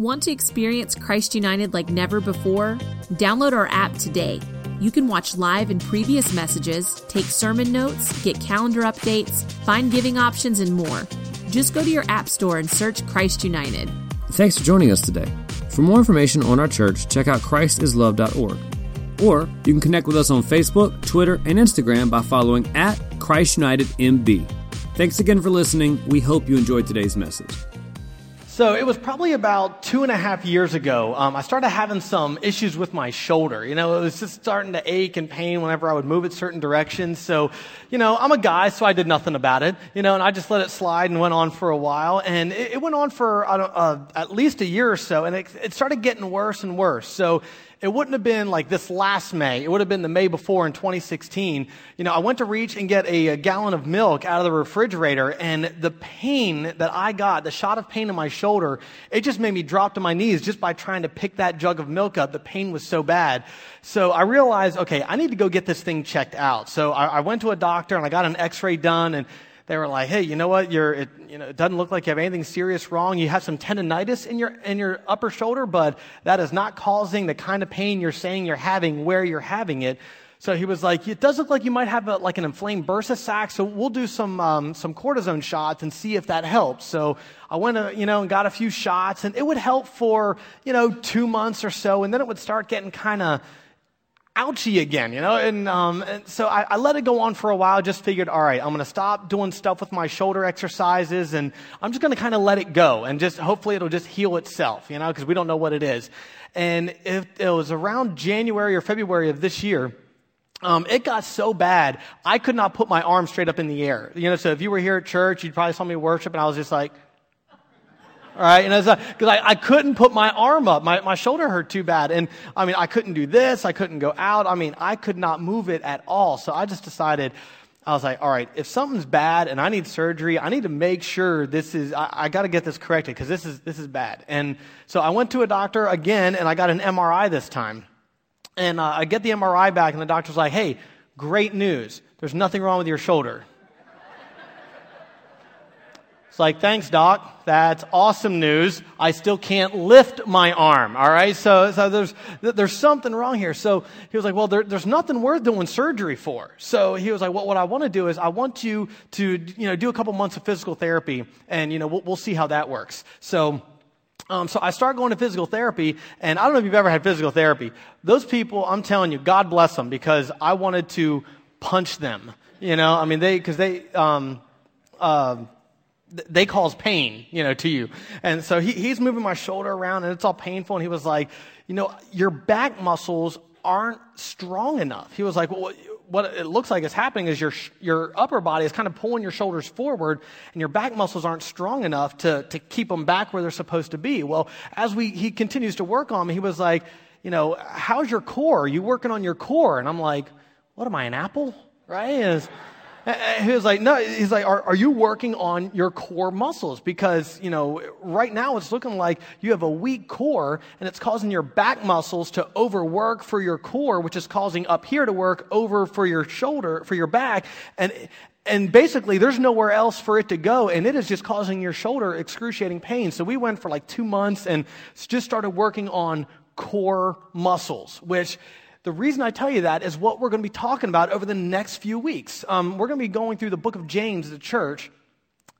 Want to experience Christ United like never before? Download our app today. You can watch live and previous messages, take sermon notes, get calendar updates, find giving options, and more. Just go to your app store and search Christ United. Thanks for joining us today. For more information on our church, check out christislove.org. Or you can connect with us on Facebook, Twitter, and Instagram by following at Christ United MB. Thanks again for listening. We hope you enjoyed today's message. So it was probably about two and a half years ago. Um, I started having some issues with my shoulder. You know, it was just starting to ache and pain whenever I would move it certain directions. So, you know, I'm a guy, so I did nothing about it. You know, and I just let it slide and went on for a while. And it, it went on for uh, at least a year or so, and it, it started getting worse and worse. So it wouldn't have been like this last May. It would have been the May before in 2016. You know, I went to reach and get a, a, gallon of milk out of the refrigerator and the pain that I got, the shot of pain in my shoulder, it just made me drop to my knees just by trying to pick that jug of milk up. The pain was so bad. So I realized, okay, I need to go get this thing checked out. So I, I went to a doctor and I got an x-ray done and they were like, "Hey, you know what? You're, it, you know, it doesn't look like you have anything serious wrong. You have some tendonitis in your in your upper shoulder, but that is not causing the kind of pain you're saying you're having where you're having it." So he was like, "It does look like you might have a, like an inflamed bursa sac. So we'll do some um, some cortisone shots and see if that helps." So I went, uh, you know, and got a few shots, and it would help for you know two months or so, and then it would start getting kind of ouchy again, you know? And, um, and so I, I, let it go on for a while, just figured, all right, I'm going to stop doing stuff with my shoulder exercises and I'm just going to kind of let it go and just hopefully it'll just heal itself, you know, because we don't know what it is. And if it was around January or February of this year, um, it got so bad, I could not put my arm straight up in the air. You know, so if you were here at church, you'd probably saw me worship and I was just like, all right. And because I, I couldn't put my arm up. My, my shoulder hurt too bad. And I mean, I couldn't do this. I couldn't go out. I mean, I could not move it at all. So I just decided, I was like, all right, if something's bad and I need surgery, I need to make sure this is, I, I got to get this corrected because this is, this is bad. And so I went to a doctor again and I got an MRI this time. And uh, I get the MRI back and the doctor's like, hey, great news. There's nothing wrong with your shoulder. Like, thanks, doc. That's awesome news. I still can't lift my arm. All right. So, so there's, there's something wrong here. So he was like, well, there, there's nothing worth doing surgery for. So he was like, well, what I want to do is I want you to, you know, do a couple months of physical therapy and, you know, we'll, we'll see how that works. So, um, so I start going to physical therapy, and I don't know if you've ever had physical therapy. Those people, I'm telling you, God bless them, because I wanted to punch them. You know, I mean, they, because they, um, uh, they cause pain, you know, to you. And so he, he's moving my shoulder around and it's all painful. And he was like, you know, your back muscles aren't strong enough. He was like, well, what it looks like is happening is your, your upper body is kind of pulling your shoulders forward and your back muscles aren't strong enough to, to keep them back where they're supposed to be. Well, as we, he continues to work on me, he was like, you know, how's your core? Are you working on your core? And I'm like, what am I, an apple? Right? He was like, no, he's like, are, are you working on your core muscles? Because, you know, right now it's looking like you have a weak core and it's causing your back muscles to overwork for your core, which is causing up here to work over for your shoulder, for your back. And, and basically there's nowhere else for it to go and it is just causing your shoulder excruciating pain. So we went for like two months and just started working on core muscles, which the reason I tell you that is what we're going to be talking about over the next few weeks. Um, we're going to be going through the book of James as a church.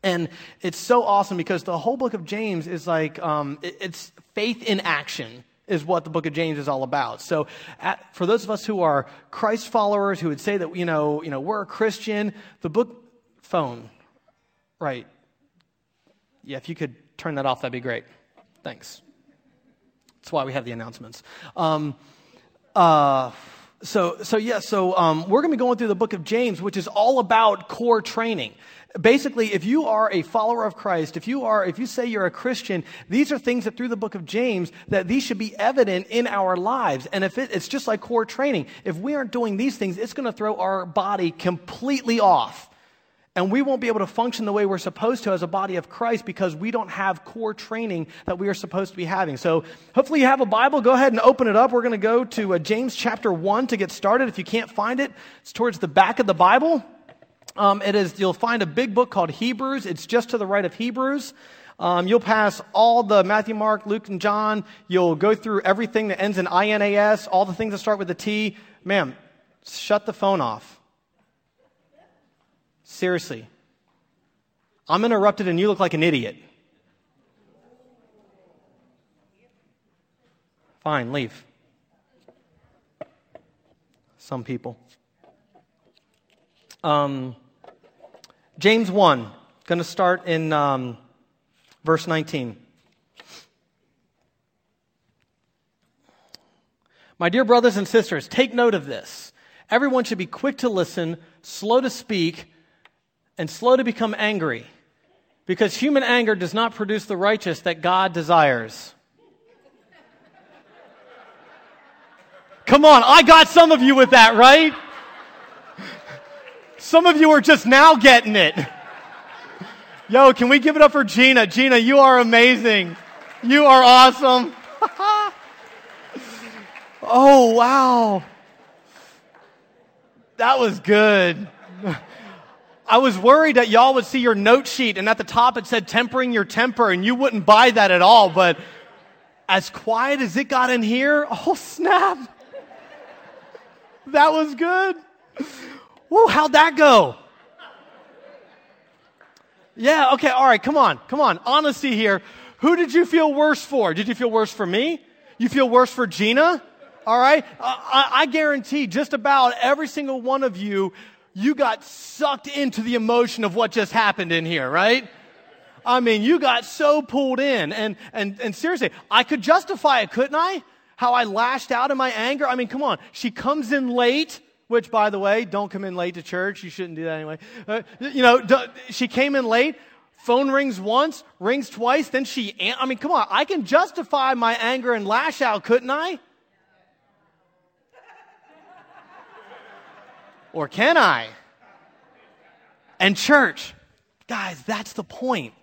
And it's so awesome because the whole book of James is like, um, it, it's faith in action is what the book of James is all about. So at, for those of us who are Christ followers who would say that, you know, you know, we're a Christian, the book, phone, right. Yeah, if you could turn that off, that'd be great. Thanks. That's why we have the announcements. Um, uh, so, so yeah, so um, we're going to be going through the book of James, which is all about core training. Basically, if you are a follower of Christ, if you are, if you say you're a Christian, these are things that through the book of James that these should be evident in our lives. And if it, it's just like core training, if we aren't doing these things, it's going to throw our body completely off. And we won't be able to function the way we're supposed to as a body of Christ because we don't have core training that we are supposed to be having. So hopefully you have a Bible. Go ahead and open it up. We're going to go to uh, James chapter 1 to get started. If you can't find it, it's towards the back of the Bible. Um, it is, you'll find a big book called Hebrews. It's just to the right of Hebrews. Um, you'll pass all the Matthew, Mark, Luke, and John. You'll go through everything that ends in INAS, all the things that start with a T. Ma'am, shut the phone off. Seriously. I'm interrupted and you look like an idiot. Fine, leave. Some people. Um, James 1, going to start in um, verse 19. My dear brothers and sisters, take note of this. Everyone should be quick to listen, slow to speak, and slow to become angry, because human anger does not produce the righteous that God desires. Come on, I got some of you with that, right? Some of you are just now getting it. Yo, can we give it up for Gina? Gina, you are amazing. You are awesome. oh, wow. That was good. I was worried that y'all would see your note sheet and at the top it said tempering your temper and you wouldn't buy that at all, but as quiet as it got in here, oh snap. That was good. Whoa, how'd that go? Yeah, okay, all right, come on, come on. Honesty here. Who did you feel worse for? Did you feel worse for me? You feel worse for Gina? All right? I, I, guarantee just about every single one of you, you got sucked into the emotion of what just happened in here, right? I mean, you got so pulled in. And, and, and seriously, I could justify it, couldn't I? How I lashed out in my anger. I mean, come on. She comes in late which by the way, don't come in late to church. You shouldn't do that anyway. Uh, you know, she came in late. Phone rings once, rings twice, then she, I mean, come on, I can justify my anger and lash out, couldn't I? Or can I? And church, guys, that's the point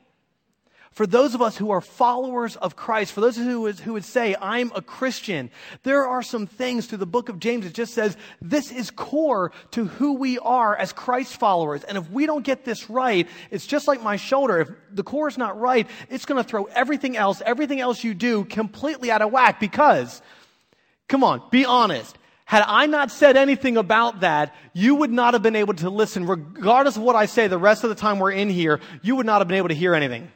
for those of us who are followers of Christ, for those who would, who would say, I'm a Christian, there are some things through the book of James that just says this is core to who we are as Christ followers. And if we don't get this right, it's just like my shoulder. If the core is not right, it's going to throw everything else, everything else you do completely out of whack because, come on, be honest. Had I not said anything about that, you would not have been able to listen. Regardless of what I say the rest of the time we're in here, you would not have been able to hear anything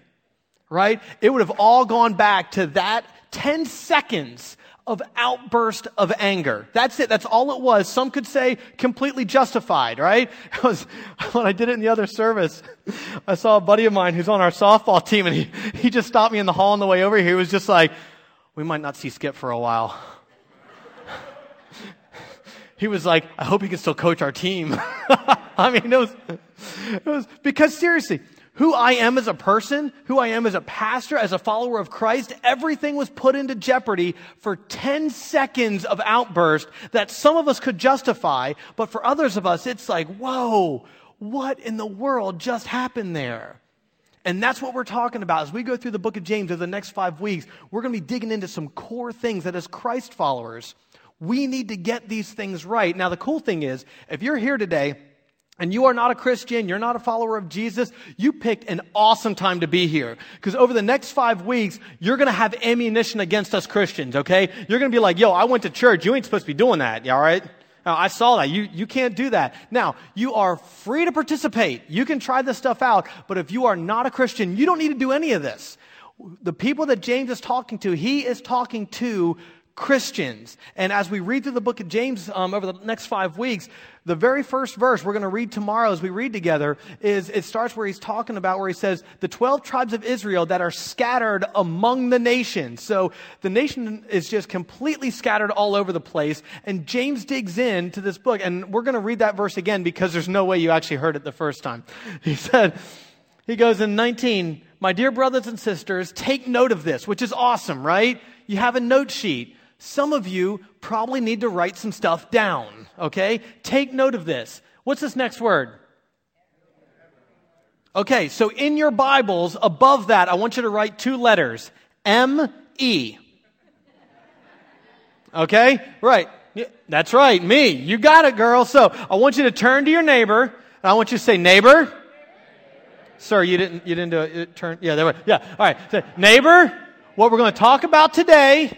right? It would have all gone back to that 10 seconds of outburst of anger. That's it. That's all it was. Some could say completely justified, right? Was, when I did it in the other service, I saw a buddy of mine who's on our softball team and he, he just stopped me in the hall on the way over here. He was just like, we might not see Skip for a while. He was like, I hope he can still coach our team. I mean, it was, it was, because seriously, who I am as a person, who I am as a pastor, as a follower of Christ, everything was put into jeopardy for 10 seconds of outburst that some of us could justify, but for others of us, it's like, whoa, what in the world just happened there? And that's what we're talking about. As we go through the book of James over the next five weeks, we're going to be digging into some core things that as Christ followers, we need to get these things right. Now, the cool thing is, if you're here today, and you are not a Christian, you're not a follower of Jesus, you picked an awesome time to be here. Because over the next five weeks, you're gonna have ammunition against us Christians, okay? You're gonna be like, yo, I went to church, you ain't supposed to be doing that, alright? Now, I saw that. You, you can't do that. Now, you are free to participate. You can try this stuff out, but if you are not a Christian, you don't need to do any of this. The people that James is talking to, he is talking to Christians. And as we read through the book of James um, over the next five weeks, the very first verse we're going to read tomorrow as we read together is it starts where he's talking about where he says the 12 tribes of Israel that are scattered among the nations. So the nation is just completely scattered all over the place. And James digs into this book and we're going to read that verse again because there's no way you actually heard it the first time. He said, he goes in 19, my dear brothers and sisters, take note of this, which is awesome, right? You have a note sheet. Some of you probably need to write some stuff down, okay? Take note of this. What's this next word? Okay, so in your Bibles, above that, I want you to write two letters M E. Okay? Right. That's right, me. You got it, girl. So I want you to turn to your neighbor, and I want you to say, Neighbor, Sir, you didn't, you didn't do it. it turn, yeah, there we go. Yeah, all right. So, neighbor, what we're going to talk about today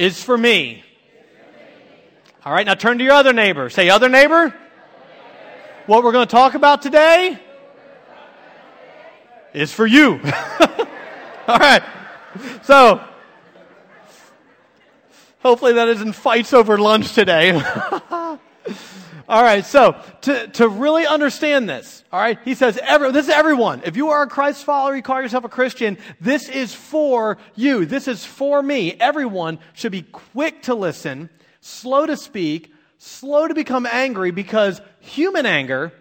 is for me. All right, now turn to your other neighbor. Say, other neighbor. What we're going to talk about today is for you. All right. So, hopefully that isn't fights over lunch today. all right. So, to, to really understand this, all right, he says, every, this is everyone. If you are a Christ follower, you call yourself a Christian, this is for you. This is for me. Everyone should be quick to listen, slow to speak, slow to become angry because human anger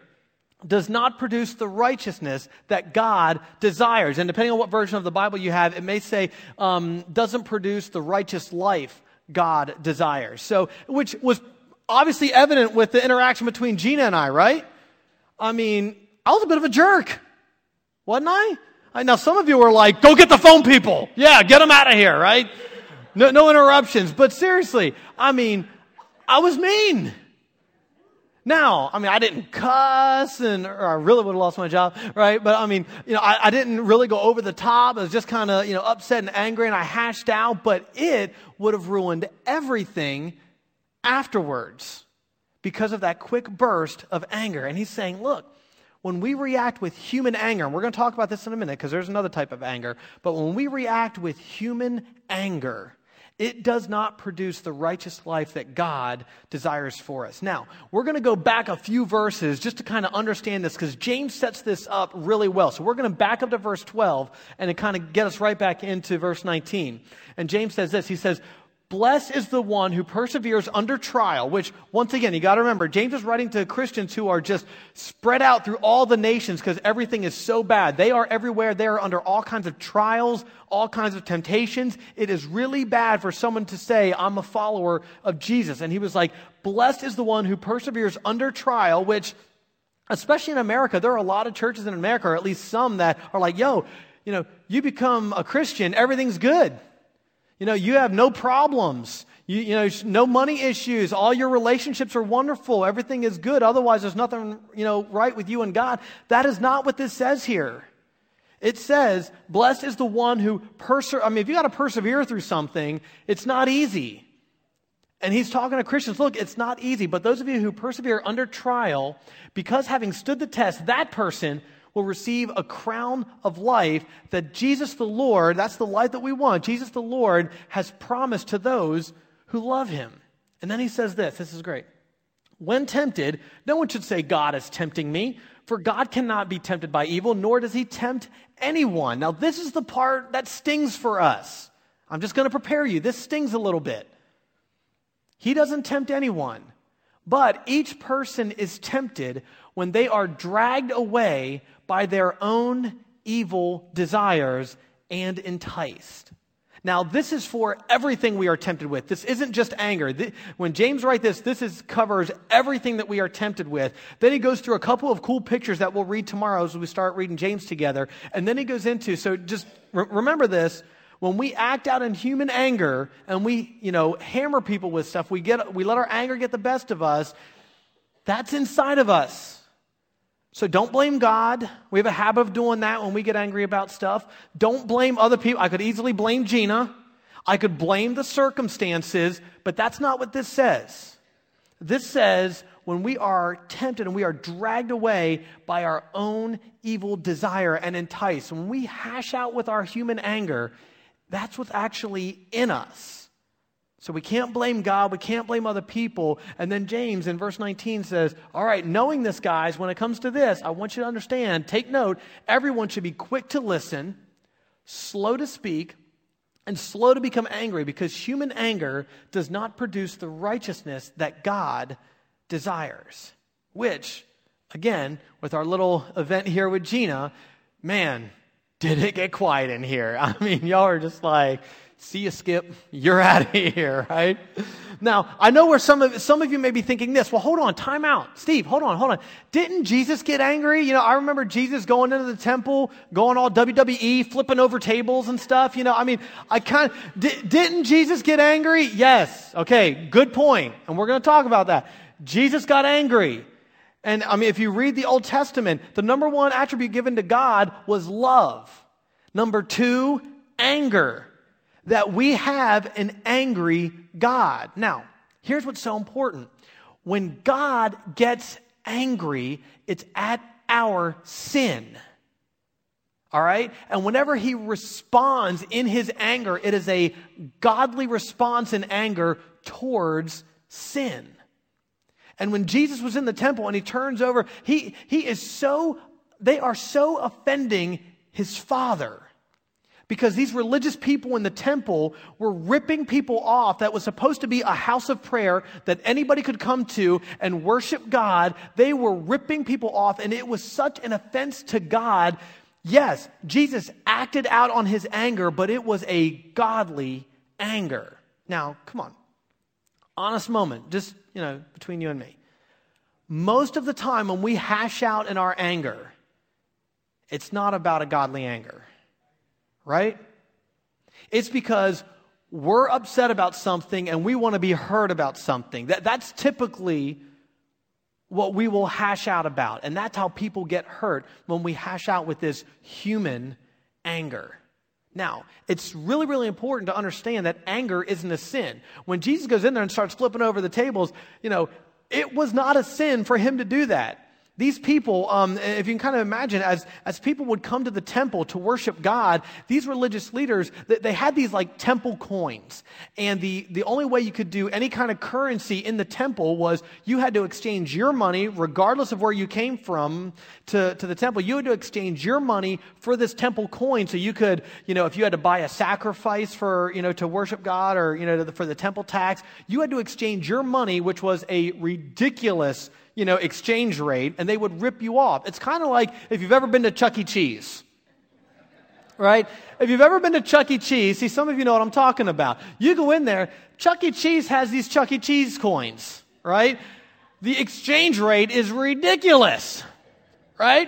does not produce the righteousness that God desires. And depending on what version of the Bible you have, it may say, um, doesn't produce the righteous life God desires. So, which was obviously evident with the interaction between Gina and I, right? I mean, I was a bit of a jerk, wasn't I? I now, some of you were like, go get the phone people. Yeah, get them out of here, right? No, no interruptions. But seriously, I mean, I was mean. Now, I mean, I didn't cuss and, or I really would have lost my job, right? But I mean, you know, I, I didn't really go over the top. I was just kind of, you know, upset and angry and I hashed out, but it would have ruined everything afterwards because of that quick burst of anger. And he's saying, look, when we react with human anger, and we're going to talk about this in a minute because there's another type of anger, but when we react with human anger, it does not produce the righteous life that God desires for us. Now, we're going to go back a few verses just to kind of understand this because James sets this up really well. So we're going to back up to verse 12 and to kind of get us right back into verse 19. And James says this He says, Blessed is the one who perseveres under trial, which, once again, you got to remember, James is writing to Christians who are just spread out through all the nations because everything is so bad. They are everywhere. They are under all kinds of trials, all kinds of temptations. It is really bad for someone to say, I'm a follower of Jesus. And he was like, Blessed is the one who perseveres under trial, which, especially in America, there are a lot of churches in America, or at least some that are like, yo, you know, you become a Christian, everything's good. You know, you have no problems. You, you, know, no money issues. All your relationships are wonderful. Everything is good. Otherwise, there's nothing, you know, right with you and God. That is not what this says here. It says, blessed is the one who perseveres. I mean, if you got to persevere through something, it's not easy. And he's talking to Christians. Look, it's not easy, but those of you who persevere under trial, because having stood the test, that person will receive a crown of life that Jesus the Lord, that's the life that we want, Jesus the Lord has promised to those who love him. And then he says this this is great. When tempted, no one should say, God is tempting me, for God cannot be tempted by evil, nor does he tempt anyone. Now, this is the part that stings for us. I'm just going to prepare you. This stings a little bit. He doesn't tempt anyone, but each person is tempted when they are dragged away by their own evil desires and enticed. Now, this is for everything we are tempted with. This isn't just anger. When James writes this, this is, covers everything that we are tempted with. Then he goes through a couple of cool pictures that we'll read tomorrow as we start reading James together. And then he goes into, so just re- remember this. When we act out in human anger and we, you know, hammer people with stuff, we get, we let our anger get the best of us. That's inside of us. So don't blame God. We have a habit of doing that when we get angry about stuff. Don't blame other people. I could easily blame Gina. I could blame the circumstances, but that's not what this says. This says when we are tempted and we are dragged away by our own evil desire and enticed, when we hash out with our human anger, that's what's actually in us. So we can't blame God, we can't blame other people. And then James in verse 19 says, All right, knowing this, guys, when it comes to this, I want you to understand, take note, everyone should be quick to listen, slow to speak, and slow to become angry because human anger does not produce the righteousness that God desires. Which, again, with our little event here with Gina, man, did it get quiet in here? I mean, y'all are just like, see you, Skip. You're out of here, right? Now, I know where some of, some of you may be thinking this. Well, hold on, time out. Steve, hold on, hold on. Didn't Jesus get angry? You know, I remember Jesus going into the temple, going all WWE, flipping over tables and stuff. You know, I mean, I kind of, di- didn't Jesus get angry? Yes. Okay, good point. And we're going to talk about that. Jesus got angry. And I mean, if you read the Old Testament, the number one attribute given to God was love. Number two, anger. That we have an angry God. Now, here's what's so important. When God gets angry, it's at our sin. All right? And whenever he responds in his anger, it is a godly response in anger towards sin. And when Jesus was in the temple and he turns over, he, he is so, they are so offending his father. Because these religious people in the temple were ripping people off that was supposed to be a house of prayer that anybody could come to and worship God. They were ripping people off, and it was such an offense to God. Yes, Jesus acted out on his anger, but it was a godly anger. Now, come on. Honest moment, just, you know, between you and me. Most of the time when we hash out in our anger, it's not about a godly anger, right? It's because we're upset about something and we want to be heard about something. That, that's typically what we will hash out about. And that's how people get hurt when we hash out with this human anger. Now, it's really, really important to understand that anger isn't a sin. When Jesus goes in there and starts flipping over the tables, you know, it was not a sin for him to do that. These people, um, if you can kind of imagine, as, as people would come to the temple to worship God, these religious leaders, they, they had these like temple coins. And the, the only way you could do any kind of currency in the temple was you had to exchange your money, regardless of where you came from, to, to the temple. You had to exchange your money for this temple coin. So you could, you know, if you had to buy a sacrifice for, you know, to worship God or, you know, for the temple tax, you had to exchange your money, which was a ridiculous you know, exchange rate and they would rip you off. It's kind of like if you've ever been to Chuck E. Cheese. Right? If you've ever been to Chuck E. Cheese, see, some of you know what I'm talking about. You go in there, Chuck E. Cheese has these Chuck E. Cheese coins, right? The exchange rate is ridiculous, right?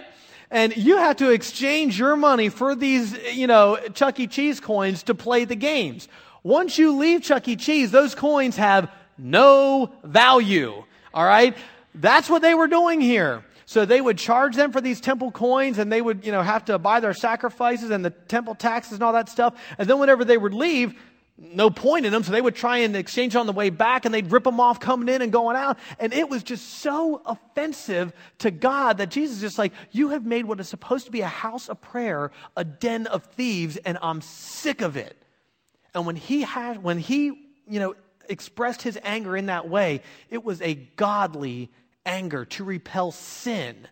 And you have to exchange your money for these, you know, Chuck E. Cheese coins to play the games. Once you leave Chuck E. Cheese, those coins have no value. All right? That's what they were doing here. So they would charge them for these temple coins and they would, you know, have to buy their sacrifices and the temple taxes and all that stuff. And then whenever they would leave, no point in them. So they would try and exchange on the way back and they'd rip them off coming in and going out. And it was just so offensive to God that Jesus is just like, you have made what is supposed to be a house of prayer a den of thieves and I'm sick of it. And when he had, when he, you know, expressed his anger in that way, it was a godly anger, to repel sin,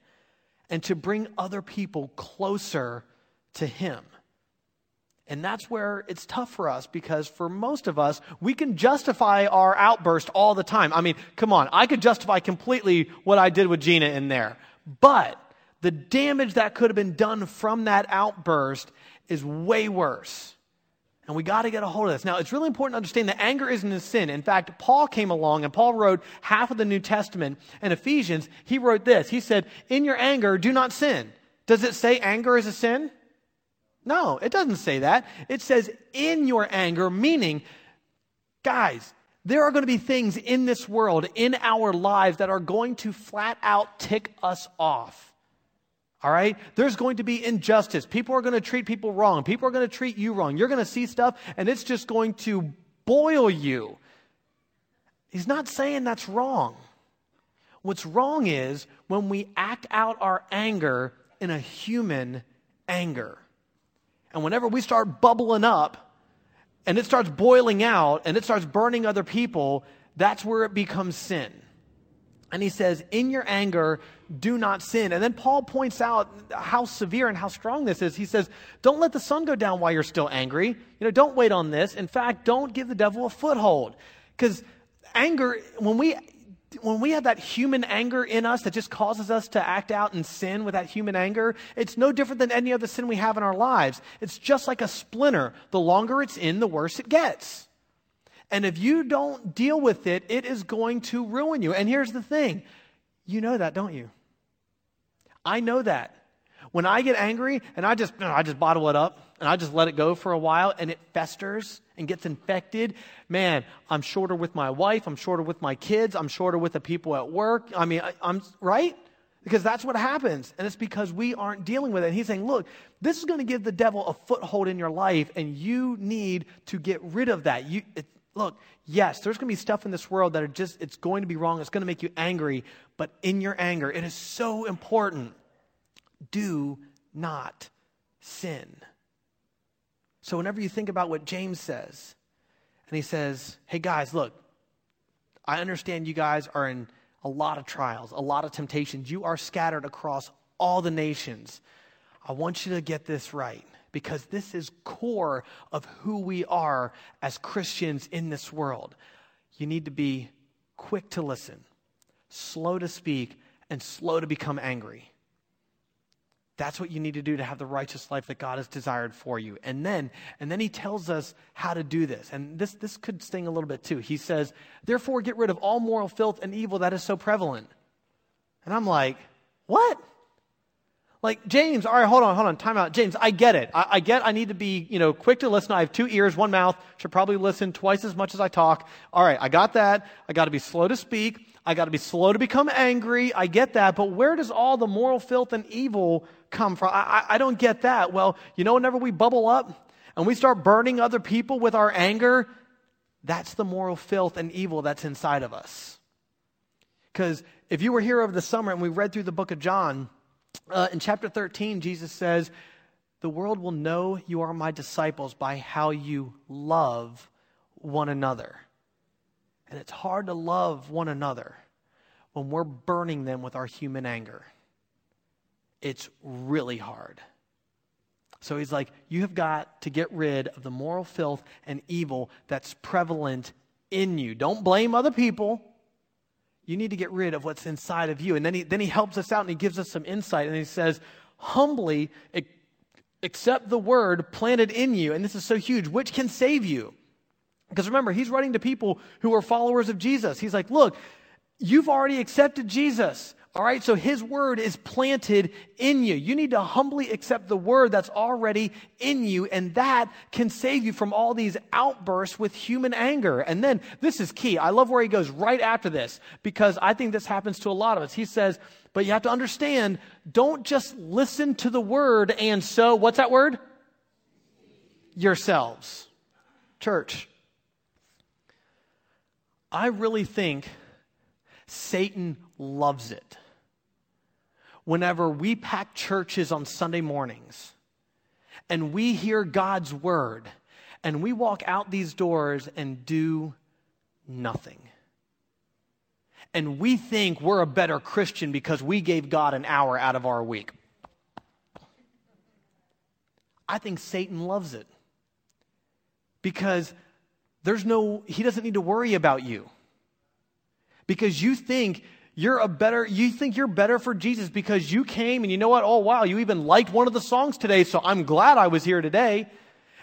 and to bring other people closer to Him. And that's where it's tough for us because for most of us, we can justify our outburst all the time. I mean, come on, I could justify completely what I did with Gina in there. But the damage that could have been done from that outburst is way worse. And we got to get a hold of this. Now, it's really important to understand that anger isn't a sin. In fact, Paul came along and Paul wrote half of the New Testament. In Ephesians, he wrote this. He said, In your anger, do not sin. Does it say anger is a sin? No, it doesn't say that. It says in your anger, meaning, guys, there are going to be things in this world, in our lives, that are going to flat out tick us off. All right? There's going to be injustice. People are going to treat people wrong. People are going to treat you wrong. You're going to see stuff and it's just going to boil you. He's not saying that's wrong. What's wrong is when we act out our anger in a human anger. And whenever we start bubbling up and it starts boiling out and it starts burning other people, that's where it becomes sin. And he says, In your anger, do not sin. And then Paul points out how severe and how strong this is. He says, Don't let the sun go down while you're still angry. You know, don't wait on this. In fact, don't give the devil a foothold. Because anger, when we when we have that human anger in us that just causes us to act out and sin with that human anger, it's no different than any other sin we have in our lives. It's just like a splinter. The longer it's in, the worse it gets. And if you don't deal with it, it is going to ruin you. And here's the thing you know that, don't you? I know that. When I get angry and I just, I just bottle it up and I just let it go for a while and it festers and gets infected, man, I'm shorter with my wife. I'm shorter with my kids. I'm shorter with the people at work. I mean, I, I'm right. Because that's what happens. And it's because we aren't dealing with it. And he's saying, look, this is going to give the devil a foothold in your life, and you need to get rid of that. You, look, yes, there's going to be stuff in this world that are just, it's going to be wrong. It's going to make you angry. But in your anger, it is so important. Do not sin. So whenever you think about what James says, and he says, hey guys, look, I understand you guys are in a lot of trials, a lot of temptations. You are scattered across all the nations. I want you to get this right because this is core of who we are as Christians in this world. You need to be quick to listen, slow to speak, and slow to become angry. That's what you need to do to have the righteous life that God has desired for you. And then, and then he tells us how to do this. And this, this could sting a little bit too. He says, therefore get rid of all moral filth and evil that is so prevalent. And I'm like, what? Like, James, all right, hold on, hold on, time out. James, I get it. I, I, get I need to be, you know, quick to listen. I have two ears, one mouth, should probably listen twice as much as I talk. All right, I got that. I got to be slow to speak. I got to be slow to become angry. I get that. But where does all the moral filth and evil come from? I, I, I don't get that. Well, you know, whenever we bubble up and we start burning other people with our anger, that's the moral filth and evil that's inside of us. Because if you were here over the summer and we read through the book of John, uh, in chapter 13, Jesus says, The world will know you are my disciples by how you love one another. And it's hard to love one another when we're burning them with our human anger. It's really hard. So he's like, You have got to get rid of the moral filth and evil that's prevalent in you. Don't blame other people. You need to get rid of what's inside of you. And then he, then he helps us out and he gives us some insight. And he says, Humbly accept the word planted in you. And this is so huge, which can save you. Because remember, he's writing to people who are followers of Jesus. He's like, Look, you've already accepted Jesus. All right, so his word is planted in you. You need to humbly accept the word that's already in you, and that can save you from all these outbursts with human anger. And then this is key. I love where he goes right after this because I think this happens to a lot of us. He says, but you have to understand, don't just listen to the word and so, what's that word? Yourselves. Church. I really think Satan loves it. Whenever we pack churches on Sunday mornings and we hear God's word and we walk out these doors and do nothing. And we think we're a better Christian because we gave God an hour out of our week. I think Satan loves it because there's no, he doesn't need to worry about you because you think you're a better, you think you're better for Jesus because you came and you know what? Oh, wow, you even liked one of the songs today, so I'm glad I was here today.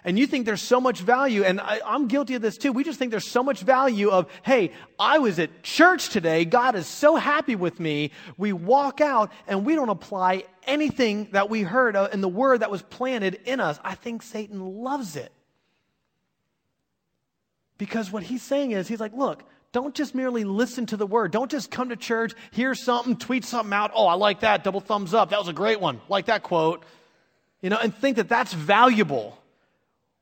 And you think there's so much value, and I, I'm guilty of this too. We just think there's so much value of, hey, I was at church today. God is so happy with me. We walk out and we don't apply anything that we heard in the word that was planted in us. I think Satan loves it. Because what he's saying is, he's like, look, don't just merely listen to the word. Don't just come to church, hear something, tweet something out. Oh, I like that. Double thumbs up. That was a great one. Like that quote. You know, and think that that's valuable.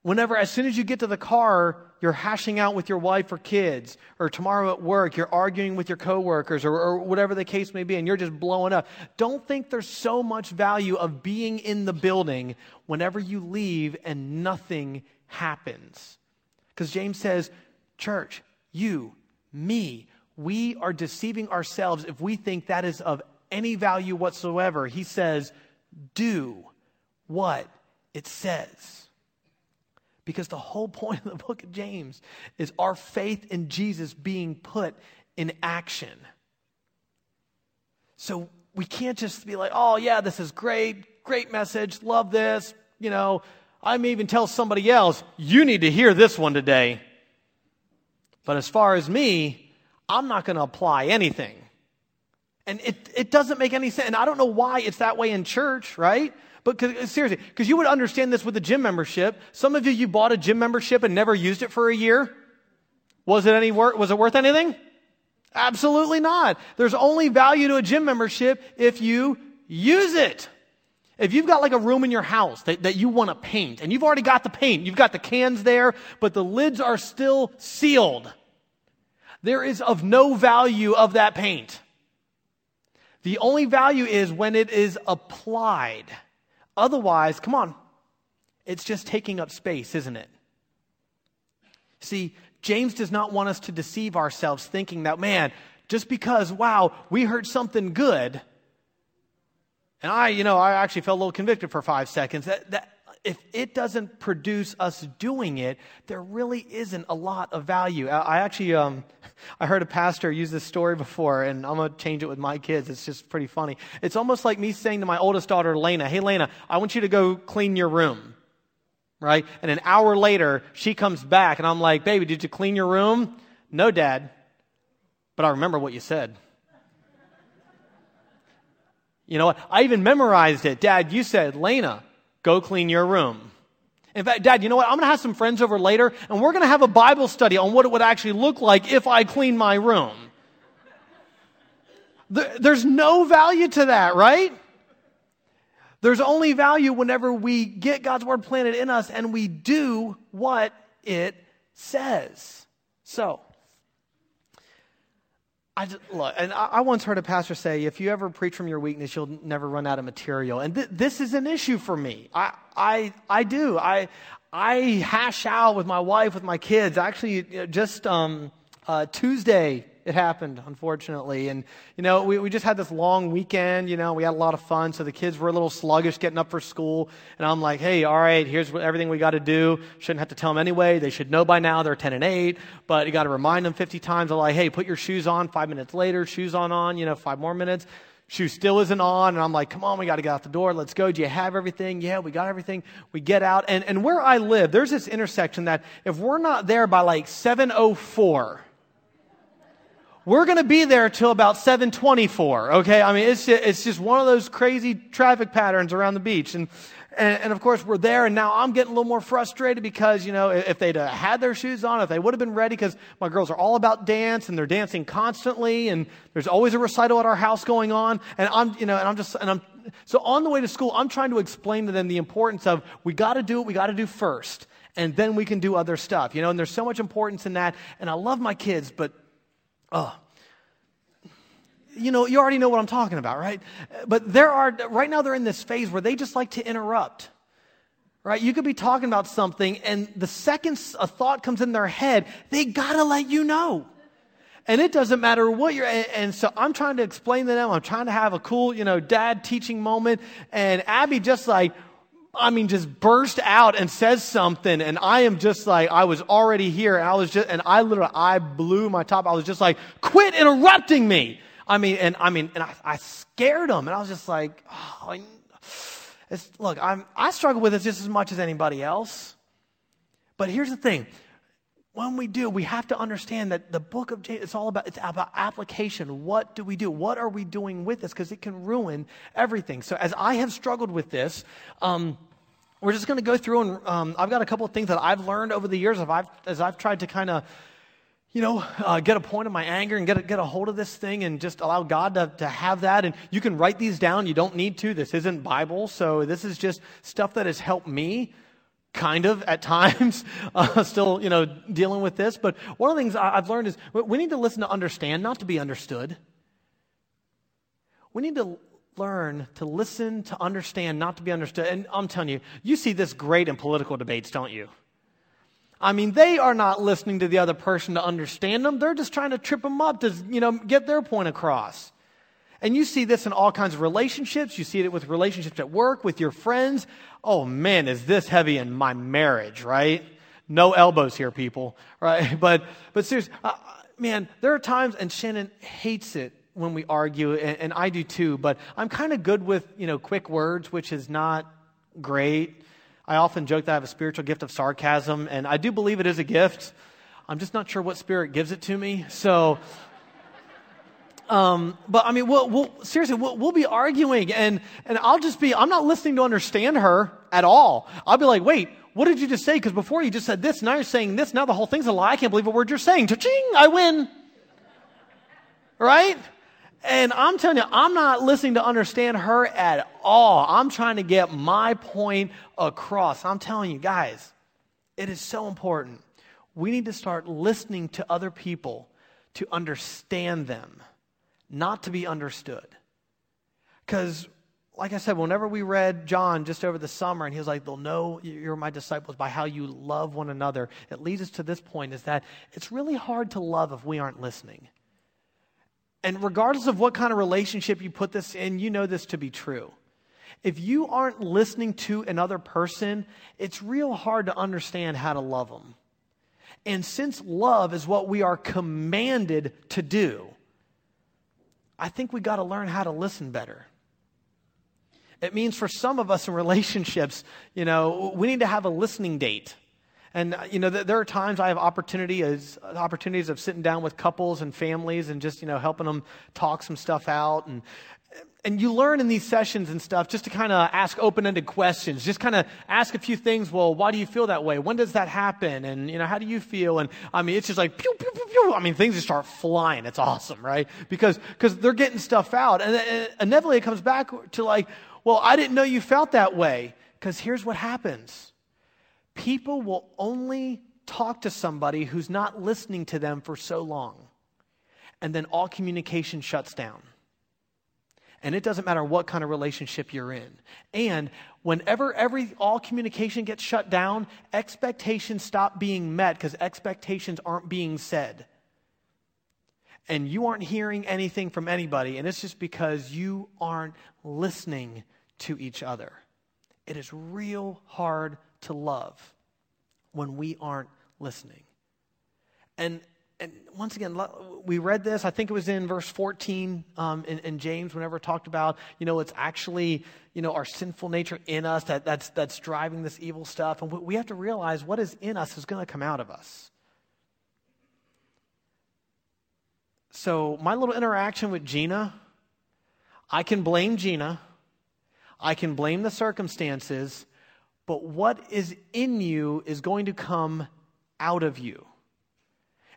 Whenever, as soon as you get to the car, you're hashing out with your wife or kids, or tomorrow at work, you're arguing with your coworkers, or, or whatever the case may be, and you're just blowing up. Don't think there's so much value of being in the building whenever you leave and nothing happens. Because James says, Church, you, me. We are deceiving ourselves if we think that is of any value whatsoever. He says, do what it says. Because the whole point of the book of James is our faith in Jesus being put in action. So we can't just be like, oh, yeah, this is great, great message, love this. You know, I may even tell somebody else, you need to hear this one today. But as far as me, I'm not going to apply anything. And it, it doesn't make any sense. And I don't know why it's that way in church, right? But seriously, because you would understand this with a gym membership. Some of you, you bought a gym membership and never used it for a year. Was it any worth, was it worth anything? Absolutely not. There's only value to a gym membership if you use it. If you've got like a room in your house that, that you want to paint and you've already got the paint, you've got the cans there, but the lids are still sealed, there is of no value of that paint. The only value is when it is applied. Otherwise, come on, it's just taking up space, isn't it? See, James does not want us to deceive ourselves thinking that, man, just because, wow, we heard something good, and I, you know, I actually felt a little convicted for five seconds, that, that if it doesn't produce us doing it, there really isn't a lot of value. I, I actually, um, I heard a pastor use this story before, and I'm going to change it with my kids. It's just pretty funny. It's almost like me saying to my oldest daughter, Lena, hey, Lena, I want you to go clean your room right? And an hour later, she comes back, and I'm like, baby, did you clean your room? No, dad. But I remember what you said. You know what? I even memorized it. Dad, you said, Lena, go clean your room. In fact, Dad, you know what? I'm going to have some friends over later, and we're going to have a Bible study on what it would actually look like if I clean my room. There's no value to that, right? There's only value whenever we get God's word planted in us and we do what it says. So, I just, look, and I, I, once heard a pastor say, if you ever preach from your weakness, you'll never run out of material. And th- this is an issue for me. I, I, I do. I, I hash out with my wife, with my kids. Actually, just um, uh, Tuesday, it happened, unfortunately. And, you know, we, we just had this long weekend, you know, we had a lot of fun. So the kids were a little sluggish getting up for school. And I'm like, hey, all right, here's what, everything we got to do. Shouldn't have to tell them anyway. They should know by now they're 10 and 8. But you got to remind them 50 times. I'm like, hey, put your shoes on. Five minutes later, shoes on, on, you know, five more minutes. Shoe still isn't on. And I'm like, come on, we got to get out the door. Let's go. Do you have everything? Yeah, we got everything. We get out. And, and where I live, there's this intersection that if we're not there by like 704, we're going to be there till about 724, okay? I mean, it's just, it's just one of those crazy traffic patterns around the beach. And, and, and, of course, we're there, and now I'm getting a little more frustrated because, you know, if they'd had their shoes on, if they would have been ready, because my girls are all about dance, and they're dancing constantly, and there's always a recital at our house going on, and I'm, you know, and I'm just, and I'm, so on the way to school, I'm trying to explain to them the importance of we got to do what we got to do first, and then we can do other stuff, you know, and there's so much importance in that, and I love my kids, but oh, you know, you already know what I'm talking about, right? But there are, right now they're in this phase where they just like to interrupt. Right? You could be talking about something and the second a thought comes in their head, they gotta let you know. And it doesn't matter what you're, and, and, so I'm trying to explain to them, I'm trying to have a cool, you know, dad teaching moment. And Abby just like, I mean, just burst out and says something, and I am just like, I was already here, and I was just, and I literally, I blew my top. I was just like, quit interrupting me. I mean, and I mean, and I, I scared them, and I was just like, oh, look, I'm, I struggle with this just as much as anybody else. But here's the thing. When we do, we have to understand that the book of James, it's all about, it's about application. What do we do? What are we doing with this? Because it can ruin everything. So as I have struggled with this, um, we're just going to go through and um, I've got a couple of things that I've learned over the years as I've, as I've tried to kind of, you know, uh, get a point of my anger and get a, get a hold of this thing and just allow God to, to have that. And you can write these down. You don't need to. This isn't Bible. So this is just stuff that has helped me kind of at times, uh, still, you know, dealing with this. But one of the things I've learned is we need to listen to understand, not to be understood. We need to learn to listen, to understand, not to be understood. And I'm telling you, you see this great in political debates, don't you? I mean, they are not listening to the other person to understand them. They're just trying to trip them up to, you know, get their point across. And you see this in all kinds of relationships. You see it with relationships at work, with your friends. Oh man, is this heavy in my marriage, right? No elbows here, people, right? But, but seriously, uh, man, there are times, and Shannon hates it when we argue, and, and I do too, but I'm kind of good with, you know, quick words, which is not great. I often joke that I have a spiritual gift of sarcasm, and I do believe it is a gift. I'm just not sure what spirit gives it to me. So, um, but I mean, we'll, we'll seriously, we'll, we'll, be arguing, and and I'll just be, I'm not listening to understand her at all. I'll be like, wait, what did you just say? Because before you just said this, now you're saying this. Now the whole thing's a lie. I can't believe a word you're saying. Cha-ching, I win. right? And I'm telling you, I'm not listening to understand her at all. I'm trying to get my point across. I'm telling you, guys, it is so important. We need to start listening to other people to understand them, not to be understood. Because, like I said, whenever we read John just over the summer, and he was like, They'll know you're my disciples by how you love one another, it leads us to this point is that it's really hard to love if we aren't listening. And regardless of what kind of relationship you put this in, you know this to be true. If you aren't listening to another person, it's real hard to understand how to love them. And since love is what we are commanded to do, I think we got to learn how to listen better. It means for some of us in relationships, you know, we need to have a listening date. And, uh, you know, there are times I have opportunities, opportunities of sitting down with couples and families and just, you know, helping them talk some stuff out. And, and you learn in these sessions and stuff just to kind of ask open-ended questions just kind of ask a few things well why do you feel that way? When does that happen? And you know how do you feel? And i mean it's just like pew pew pew pew. I mean things just start flying. It's awesome right? Because because they're getting stuff out. And, inevitably it comes back to like well i didn't know you felt that way. Because here's what happens. People will only talk to somebody who's not listening to them for so long. And then all communication shuts down. And it doesn't matter what kind of relationship you're in. And whenever every all communication gets shut down, expectations stop being met because expectations aren't being said. And you aren't hearing anything from anybody, and it's just because you aren't listening to each other. It is real hard to love when we aren't listening. And and once again, we read this. I think it was in verse 14 um, in, in, James, whenever it talked about, you know, it's actually, you know, our sinful nature in us that, that's, that's driving this evil stuff. And we have to realize what is in us is going to come out of us. So, my little interaction with Gina, I can blame Gina. I can blame the circumstances, but what is in you is going to come out of you.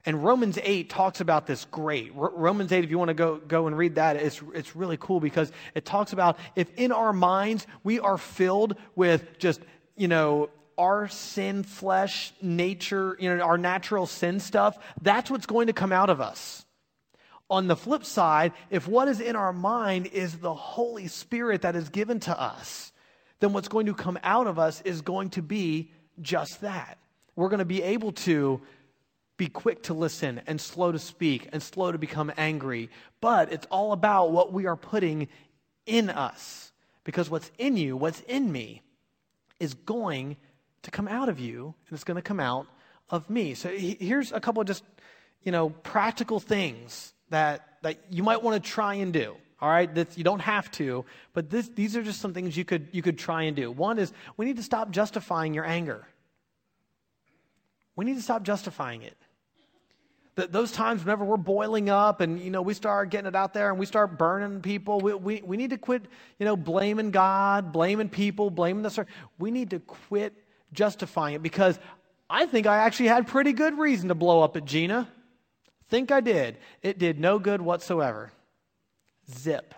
And Romans 8 talks about this great. R- Romans 8, if you want to go, go and read that, it's, it's really cool because it talks about if in our minds we are filled with just, you know, our sin, flesh, nature, you know, our natural sin stuff, that's what's going to come out of us. On the flip side, if what is in our mind is the Holy Spirit that is given to us, then what's going to come out of us is going to be just that. We're going to be able to be quick to listen and slow to speak and slow to become angry. But it's all about what we are putting in us. Because what's in you, what's in me, is going to come out of you and it's going to come out of me. So here's a couple of just, you know, practical things that, that you might want to try and do. All right, you don't have to, but this, these are just some things you could, you could try and do. One is we need to stop justifying your anger. We need to stop justifying it. Those times whenever we're boiling up and you know we start getting it out there and we start burning people, we, we, we need to quit you know blaming God, blaming people, blaming the church. we need to quit justifying it because I think I actually had pretty good reason to blow up at Gina. Think I did. It did no good whatsoever. Zip.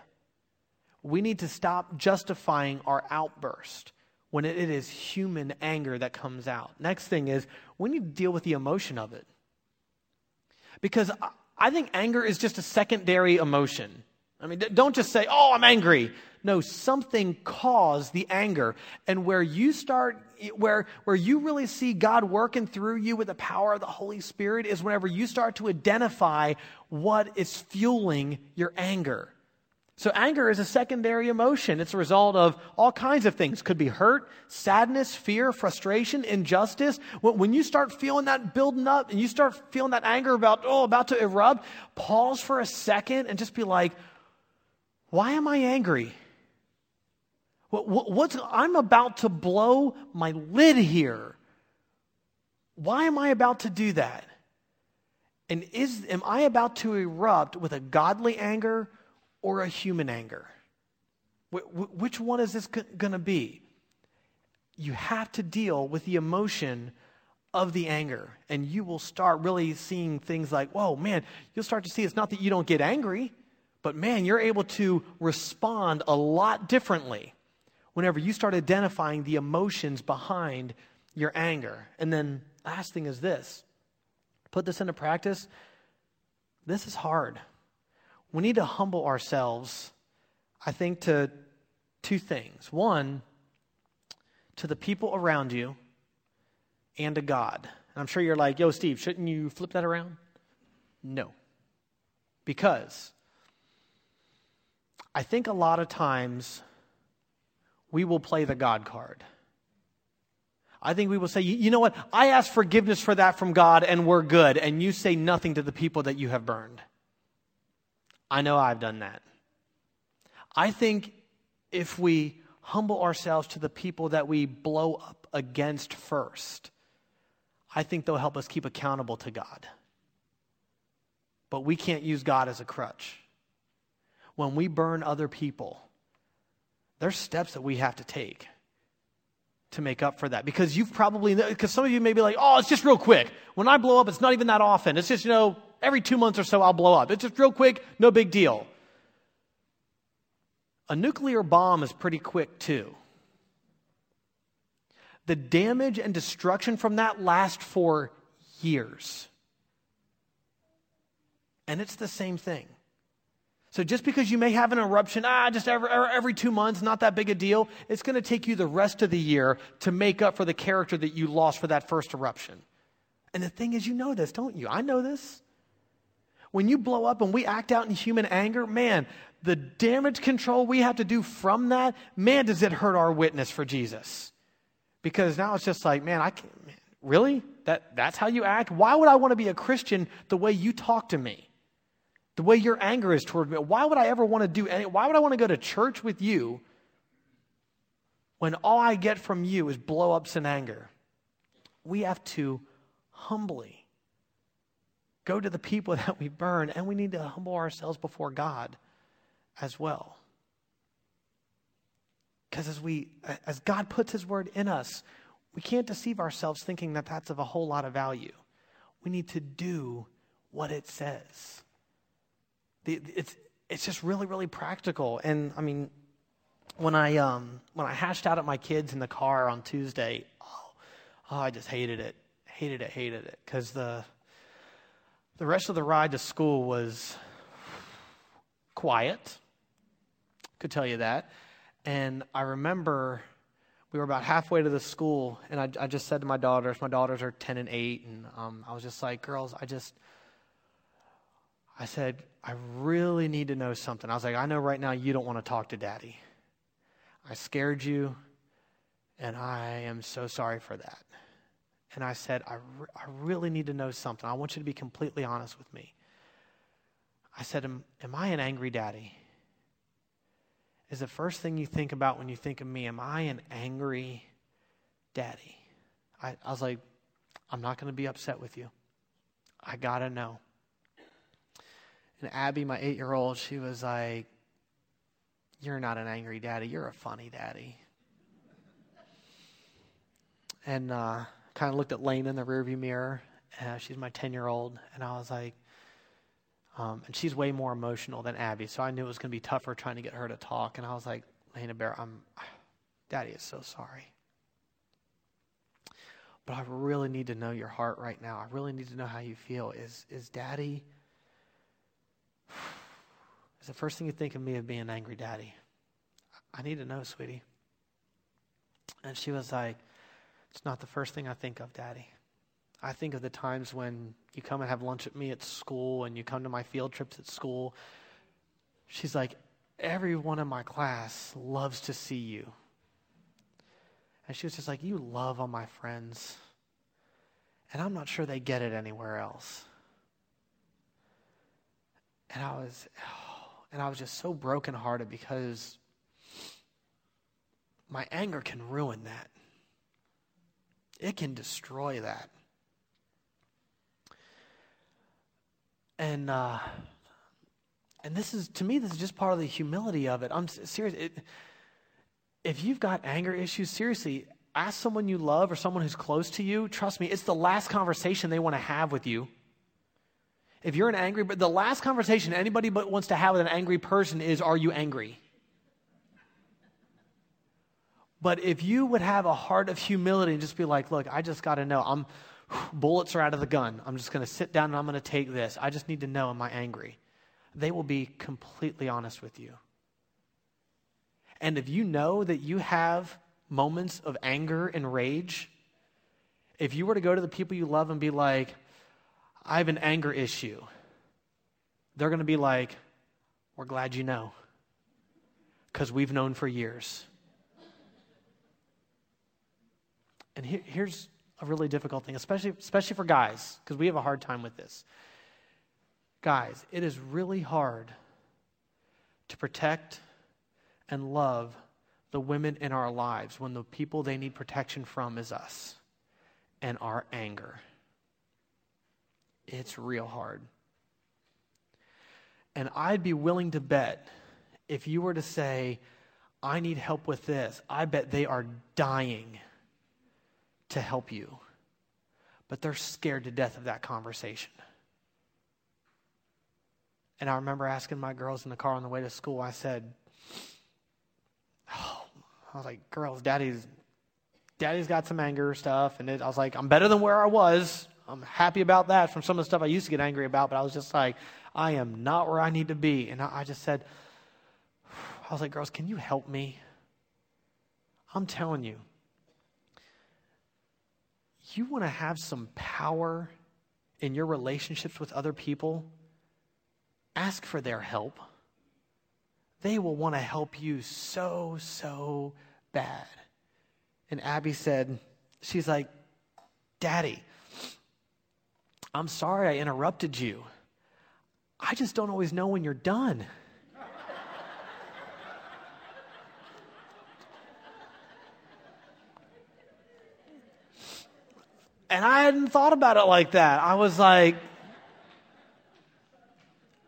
We need to stop justifying our outburst when it is human anger that comes out. Next thing is we need to deal with the emotion of it. Because I think anger is just a secondary emotion. I mean, don't just say, oh, I'm angry. No, something caused the anger. And where you start, where, where you really see God working through you with the power of the Holy Spirit is whenever you start to identify what is fueling your anger. So, anger is a secondary emotion. It's a result of all kinds of things. Could be hurt, sadness, fear, frustration, injustice. When you start feeling that building up and you start feeling that anger about, oh, about to erupt, pause for a second and just be like, why am I angry? What's, I'm about to blow my lid here. Why am I about to do that? And is, am I about to erupt with a godly anger or a human anger? which one is this going to be? You have to deal with the emotion of the anger. And you will start really seeing things like, whoa, man, you'll start to see it's not that you don't get angry, but man, you're able to respond a lot differently whenever you start identifying the emotions behind your anger. And then, last thing is this put this into practice. This is hard. We need to humble ourselves, I think, to two things. One, to the people around you and to God. And I'm sure you're like, yo, Steve, shouldn't you flip that around? No. Because I think a lot of times we will play the God card. I think we will say, you know what? I ask forgiveness for that from God and we're good. And you say nothing to the people that you have burned. I know I've done that. I think if we humble ourselves to the people that we blow up against first, I think they'll help us keep accountable to God. But we can't use God as a crutch. When we burn other people, there's steps that we have to take to make up for that. Because you've probably, because some of you may be like, oh, it's just real quick. When I blow up, it's not even that often. It's just, you know, every two months or so I'll blow up. It's just real quick, no big deal. A nuclear bomb is pretty quick too. The damage and destruction from that last for years. And it's the same thing. So just because you may have an eruption, ah, just every, every two months, not that big a deal, it's going to take you the rest of the year to make up for the character that you lost for that first eruption. And the thing is, you know this, don't you? I know this. When you blow up and we act out in human anger, man, the damage control we have to do from that, man, does it hurt our witness for Jesus. Because now it's just like, man, I can't, really? That, that's how you act? Why would I want to be a Christian the way you talk to me? The way your anger is toward me? Why would I ever want to do any, why would I want to go to church with you when all I get from you is blow ups and anger? We have to humbly go to the people that we burn, and we need to humble ourselves before God as well. Because as we, as God puts His word in us, we can't deceive ourselves thinking that that's of a whole lot of value. We need to do what it says. It's, it's just really, really practical. And I mean, when I, um, when I hashed out at my kids in the car on Tuesday, oh, oh I just hated it. Hated it, hated it. Because the, the rest of the ride to school was quiet. Could tell you that. And I remember we were about halfway to the school, and I, I just said to my daughters, my daughters are 10 and 8, and um, I was just like, girls, I just, I said, I really need to know something. I was like, I know right now you don't want to talk to daddy. I scared you, and I am so sorry for that. And I said, I, re- I really need to know something. I want you to be completely honest with me. I said, Am, am I an angry daddy? Is the first thing you think about when you think of me, am I an angry daddy? I, I was like, I'm not going to be upset with you. I got to know. And Abby, my eight year old, she was like, You're not an angry daddy, you're a funny daddy. And uh, kind of looked at Lane in the rearview mirror. Uh, she's my 10 year old. And I was like, um, and she's way more emotional than Abby, so I knew it was going to be tougher trying to get her to talk. And I was like, Lena Bear, I'm, Daddy is so sorry. But I really need to know your heart right now. I really need to know how you feel. Is is Daddy? Is the first thing you think of me of being an angry daddy? I need to know, sweetie. And she was like, It's not the first thing I think of, Daddy. I think of the times when you come and have lunch with me at school and you come to my field trips at school. She's like, Everyone in my class loves to see you. And she was just like, You love all my friends. And I'm not sure they get it anywhere else. And I was, and I was just so brokenhearted because my anger can ruin that. It can destroy that. And uh, and this is to me, this is just part of the humility of it. I'm serious. It, if you've got anger issues, seriously, ask someone you love or someone who's close to you, trust me, it's the last conversation they want to have with you. If you're an angry, but the last conversation anybody but wants to have with an angry person is, Are you angry? But if you would have a heart of humility and just be like, Look, I just got to know, I'm bullets are out of the gun. I'm just going to sit down and I'm going to take this. I just need to know, am I angry? They will be completely honest with you. And if you know that you have moments of anger and rage, if you were to go to the people you love and be like, I have an anger issue, they're going to be like, We're glad you know, because we've known for years. And here, here's a really difficult thing, especially, especially for guys, because we have a hard time with this. Guys, it is really hard to protect and love the women in our lives when the people they need protection from is us and our anger. It's real hard. And I'd be willing to bet if you were to say, I need help with this, I bet they are dying to help you. But they're scared to death of that conversation. And I remember asking my girls in the car on the way to school, I said, oh, I was like, girls, daddy's, daddy's got some anger stuff. And it, I was like, I'm better than where I was. I'm happy about that from some of the stuff I used to get angry about, but I was just like, I am not where I need to be. And I, I just said, I was like, girls, can you help me? I'm telling you, you want to have some power in your relationships with other people, ask for their help. They will want to help you so, so bad. And Abby said, She's like, Daddy, I'm sorry I interrupted you. I just don't always know when you're done. And I hadn't thought about it like that. I was like,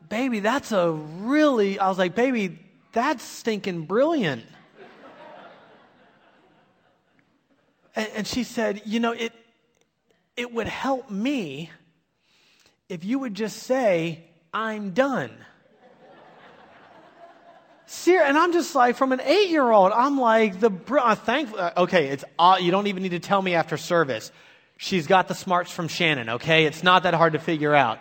baby, that's a really, I was like, baby, that's stinking brilliant. And, and she said, you know, it, it would help me if you would just say, I'm done. And I'm just like, from an eight year old, I'm like, the, uh, thankful, uh, okay, it's, uh, you don't even need to tell me after service. She's got the smarts from Shannon, okay? It's not that hard to figure out.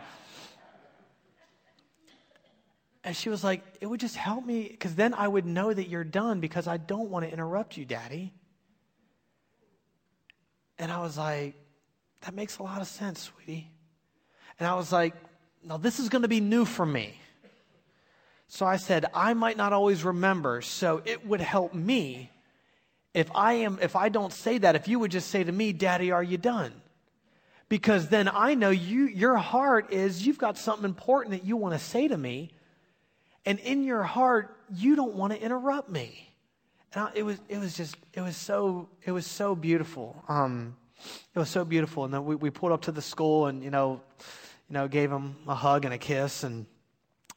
And she was like, It would just help me because then I would know that you're done because I don't want to interrupt you, Daddy. And I was like, That makes a lot of sense, sweetie. And I was like, Now, this is going to be new for me. So I said, I might not always remember, so it would help me if I am if I don't say that, if you would just say to me, "Daddy, are you done?" Because then I know you your heart is you've got something important that you want to say to me, and in your heart you don't want to interrupt me. And I, it was it was just it was so it was so beautiful. Um, it was so beautiful. And then we, we pulled up to the school and you know, you know, gave them a hug and a kiss. And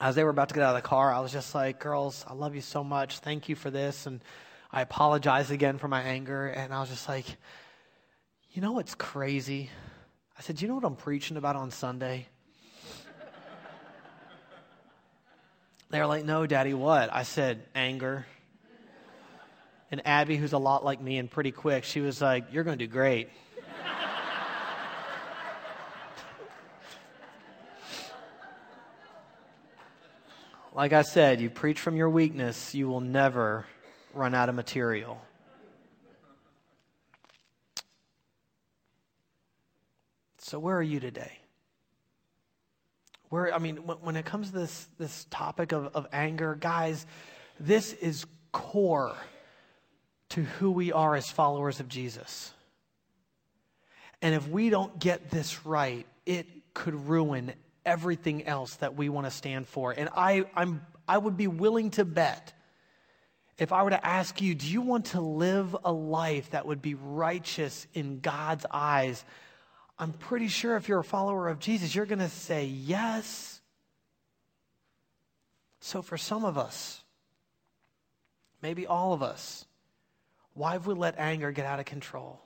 as they were about to get out of the car, I was just like, "Girls, I love you so much. Thank you for this." And I apologized again for my anger, and I was just like, you know what's crazy? I said, you know what I'm preaching about on Sunday? they were like, no, Daddy, what? I said, anger. And Abby, who's a lot like me and pretty quick, she was like, you're going to do great. like I said, you preach from your weakness, you will never run out of material. So, where are you today? Where, I mean, when, when it comes to this, this topic of, of anger, guys, this is core to who we are as followers of Jesus. And if we don't get this right, it could ruin everything else that we want to stand for. And I, I'm, I would be willing to bet if I were to ask you, do you want to live a life that would be righteous in God's eyes? I'm pretty sure if you're a follower of Jesus, you're going to say yes. So, for some of us, maybe all of us, Why have we let anger get out of control?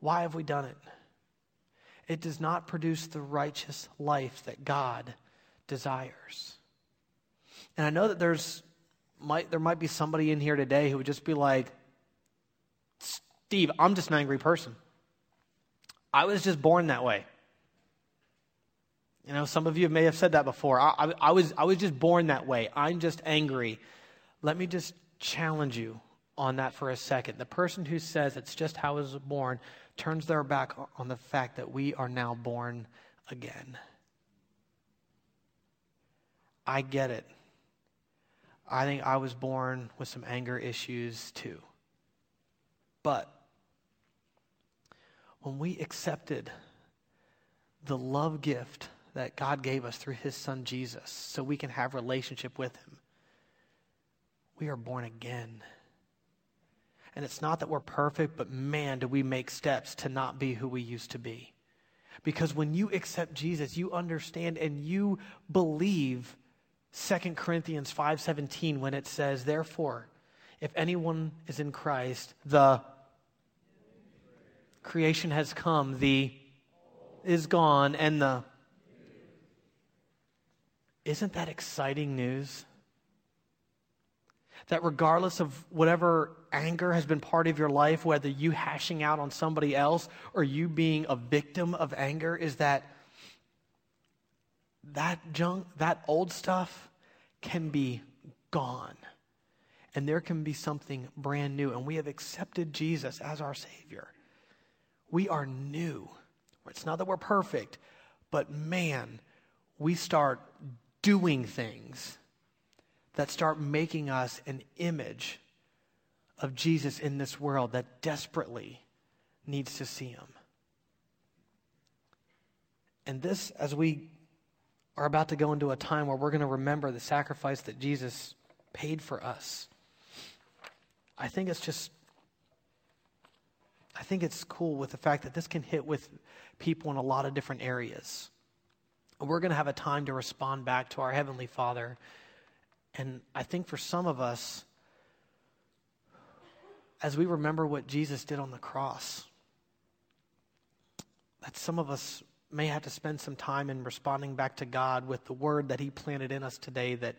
Why have we done it? It does not produce the righteous life that God desires. And I know that there's might there might be somebody in here today who would just be like, Steve, I'm just an angry person. I was just born that way. You know, some of you may have said that before. I, I, I, was, I was just born that way. I'm just angry. Let me just challenge you on that for a second. The person who says it's just how I was born turns their back on the fact that we are now born again. I get it. I think I was born with some anger issues too. But when we accepted the love gift that God gave us through his son Jesus so we can have relationship with him, we are born again. And it's not that we're perfect, but man, do we make steps to not be who we used to be. Because when you accept Jesus, you understand and you believe 2 Corinthians 5:17 when it says, "Therefore, if anyone is in Christ, the creation has come, the is gone, and the isn't that exciting news? That regardless of whatever anger has been part of your life, whether you hashing out on somebody else or you being a victim of anger, is that that junk, that old stuff can be gone. And there can be something brand new. And we have accepted Jesus as our Savior. We are new. It's not that we're perfect, but man, we start doing things that start making us an image of Jesus in this world that desperately needs to see him. And this, as we are about to go into a time where we're going to remember the sacrifice that Jesus paid for us, I think it's just, I think it's cool with the fact that this can hit with people in a lot of different areas. We're going to have a time to respond back to our Heavenly Father. And I think for some of us, as we remember what Jesus did on the cross, that some of us may have to spend some time in responding back to God with the word that He planted in us today that,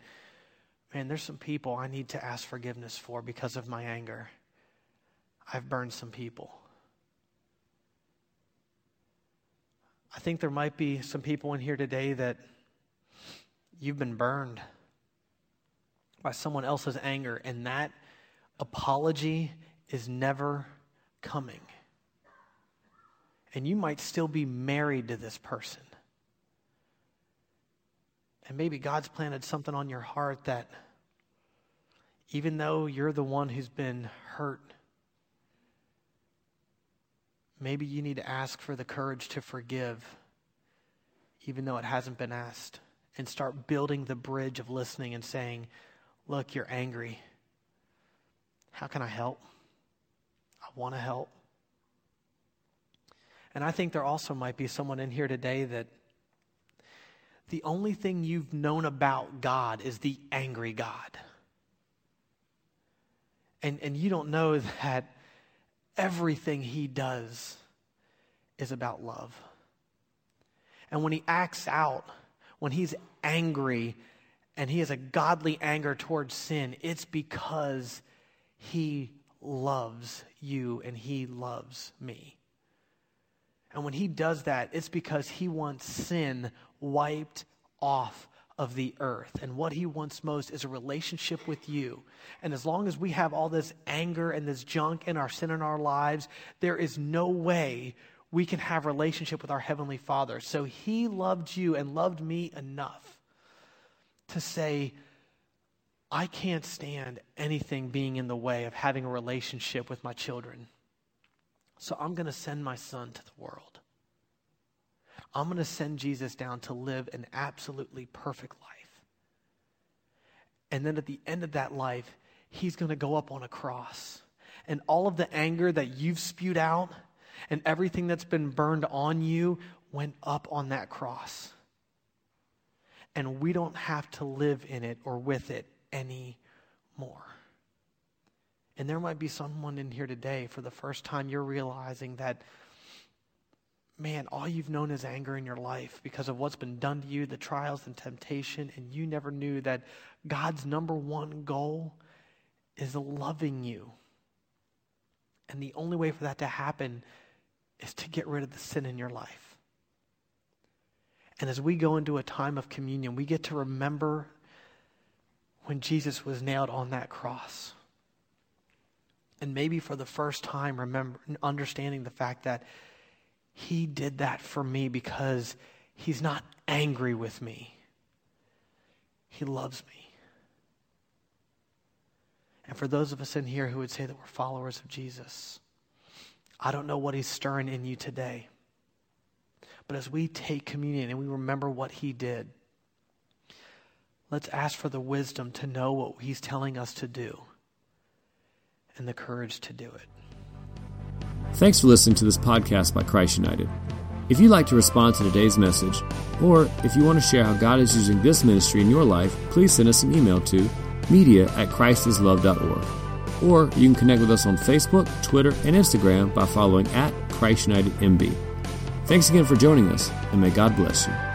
man, there's some people I need to ask forgiveness for because of my anger. I've burned some people. I think there might be some people in here today that you've been burned by someone else's anger, and that apology is never coming. And you might still be married to this person. And maybe God's planted something on your heart that even though you're the one who's been hurt, Maybe you need to ask for the courage to forgive, even though it hasn't been asked, and start building the bridge of listening and saying, Look, you're angry. How can I help? I want to help. And I think there also might be someone in here today that the only thing you've known about God is the angry God. And, and you don't know that everything he does is about love. And when he acts out, when he's angry and he has a godly anger towards sin, it's because he loves you and he loves me. And when he does that, it's because he wants sin wiped off of the earth. And what he wants most is a relationship with you. And as long as we have all this anger and this junk and our sin in our lives, there is no way we can have relationship with our heavenly Father. So he loved you and loved me enough to say, I can't stand anything being in the way of having a relationship with my children. So I'm going to send my son to the world. I'm going to send Jesus down to live an absolutely perfect life. And then at the end of that life, he's going to go up on a cross. And all of the anger that you've spewed out and everything that's been burned on you went up on that cross. And we don't have to live in it or with it anymore. And there might be someone in here today for the first time you're realizing that, man, all you've known is anger in your life because of what's been done to you, the trials and temptation, and you never knew that God's number one goal is loving you. And the only way for that to happen is to get rid of the sin in your life. And as we go into a time of communion, we get to remember when Jesus was nailed on that cross. And maybe for the first time, remember understanding the fact that he did that for me because he's not angry with me. He loves me. And for those of us in here who would say that we're followers of Jesus, I don't know what he's stirring in you today. But as we take communion and we remember what he did, let's ask for the wisdom to know what he's telling us to do and the courage to do it. Thanks for listening to this podcast by Christ United. If you'd like to respond to today's message, or if you want to share how God is using this ministry in your life, please send us an email to media at christislove.org. Or you can connect with us on Facebook, Twitter, and Instagram by following at Christ United MB. Thanks again for joining us, and may God bless you.